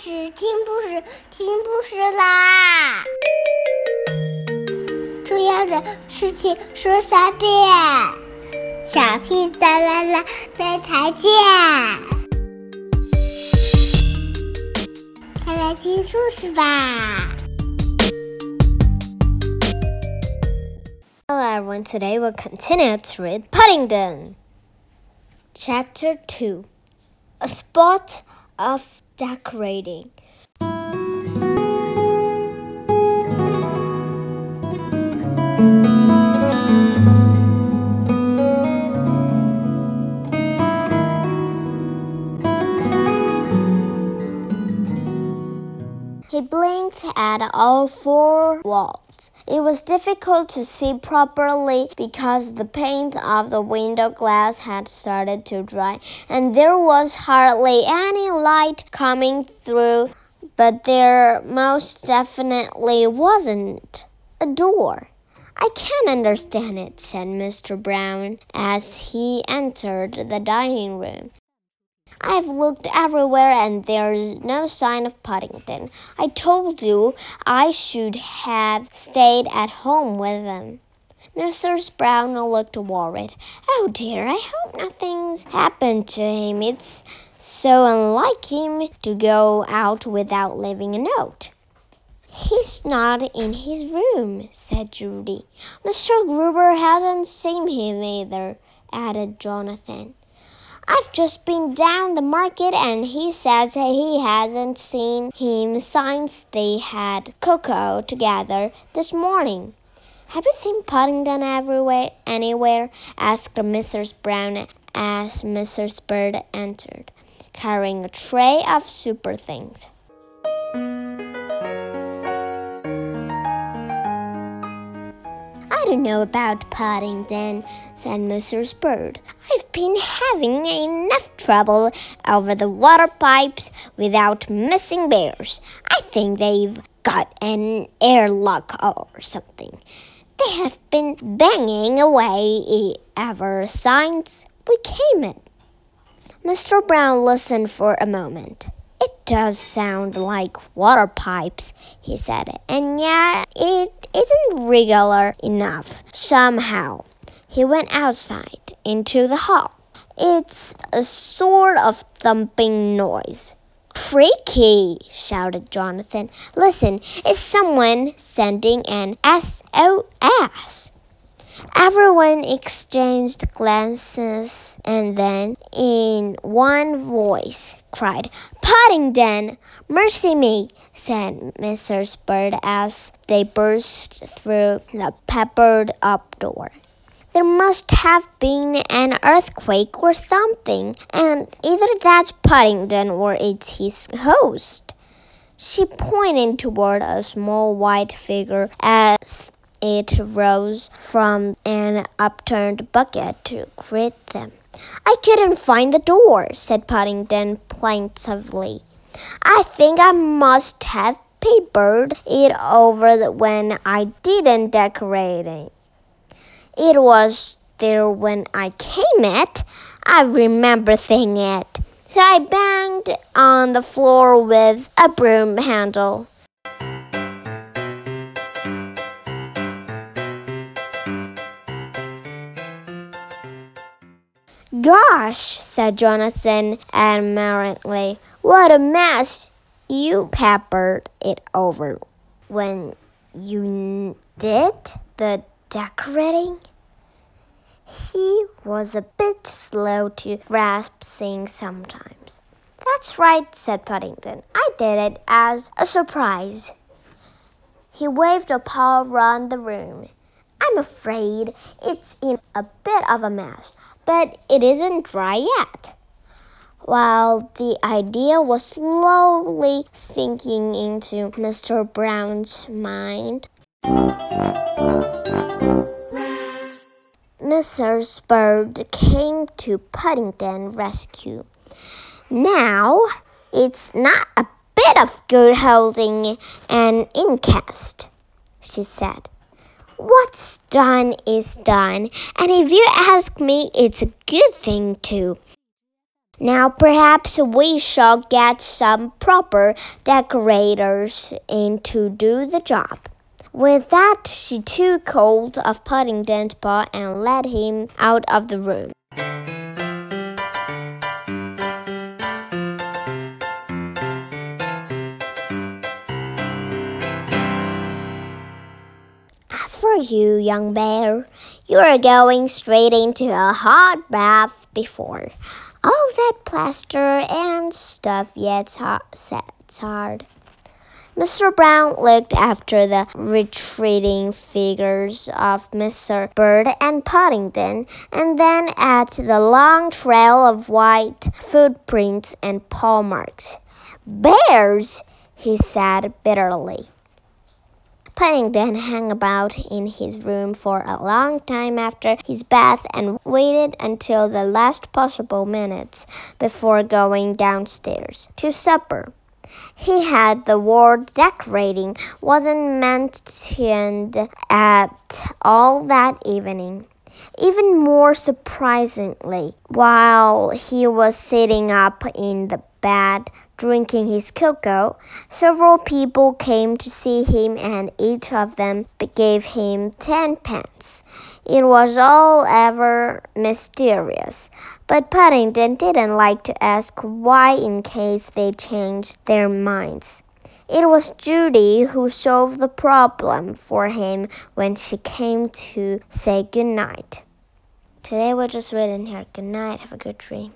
事，听故事，听故事啦！重要的事情说三遍，小屁哒啦啦，明天见！快来听故事吧！Hello everyone, today we'll continue to read Paddington. Chapter 2 A Spot of Decorating. He blinked at all four walls. It was difficult to see properly because the paint of the window glass had started to dry and there was hardly any light coming through, but there most definitely wasn't a door. I can't understand it, said Mr. Brown as he entered the dining room. I've looked everywhere and there's no sign of Paddington. I told you I should have stayed at home with them. Mrs. Brown looked worried. Oh dear, I hope nothing's happened to him. It's so unlike him to go out without leaving a note. He's not in his room, said Judy. Mr. Gruber hasn't seen him either, added Jonathan. I've just been down the market and he says he hasn't seen him since they had cocoa together this morning. Have you seen Paddington everywhere anywhere? asked Mrs. Brown as Mrs. Bird entered, carrying a tray of super things. Don't know about Paddington, said Mrs. Bird. I've been having enough trouble over the water pipes without missing bears. I think they've got an airlock or something. They have been banging away ever since we came in. Mr. Brown listened for a moment. Does sound like water pipes, he said, and yet it isn't regular enough somehow. He went outside into the hall. It's a sort of thumping noise. Freaky, shouted Jonathan. Listen, it's someone sending an SOS. Everyone exchanged glances and then, in one voice, cried, Paddington! Mercy me! said Mrs. Bird as they burst through the peppered up door. There must have been an earthquake or something, and either that's Paddington or it's his host. She pointed toward a small white figure as it rose from an upturned bucket to greet them. I couldn't find the door, said Paddington plaintively. I think I must have papered it over when I didn't decorate it. It was there when I came it. I remember seeing it. So I banged on the floor with a broom handle. Gosh, said Jonathan admiringly, what a mess you peppered it over when you did the decorating. He was a bit slow to grasp things sometimes. That's right, said Paddington. I did it as a surprise. He waved a paw around the room. I'm afraid it's in a bit of a mess, but it isn't dry yet. While the idea was slowly sinking into Mr. Brown's mind, Mrs. Bird came to Paddington's rescue. Now it's not a bit of good holding an incast, she said. What's done is done, and if you ask me, it's a good thing too. Now perhaps we shall get some proper decorators in to do the job. With that, she took hold of Paddington's paw and led him out of the room. For you, young bear, you are going straight into a hot bath before all that plaster and stuff gets hard. Mr. Brown looked after the retreating figures of Mr. Bird and Paddington, and then at the long trail of white footprints and paw marks. Bears! he said bitterly. Paddington hung about in his room for a long time after his bath and waited until the last possible minutes before going downstairs to supper. He had the word decorating wasn't mentioned at all that evening. Even more surprisingly, while he was sitting up in the bed drinking his cocoa, several people came to see him and each of them gave him ten pence. It was all ever mysterious, but Paddington didn't like to ask why in case they changed their minds. It was Judy who solved the problem for him when she came to say good night. Today we're just reading here. Good night. Have a good dream.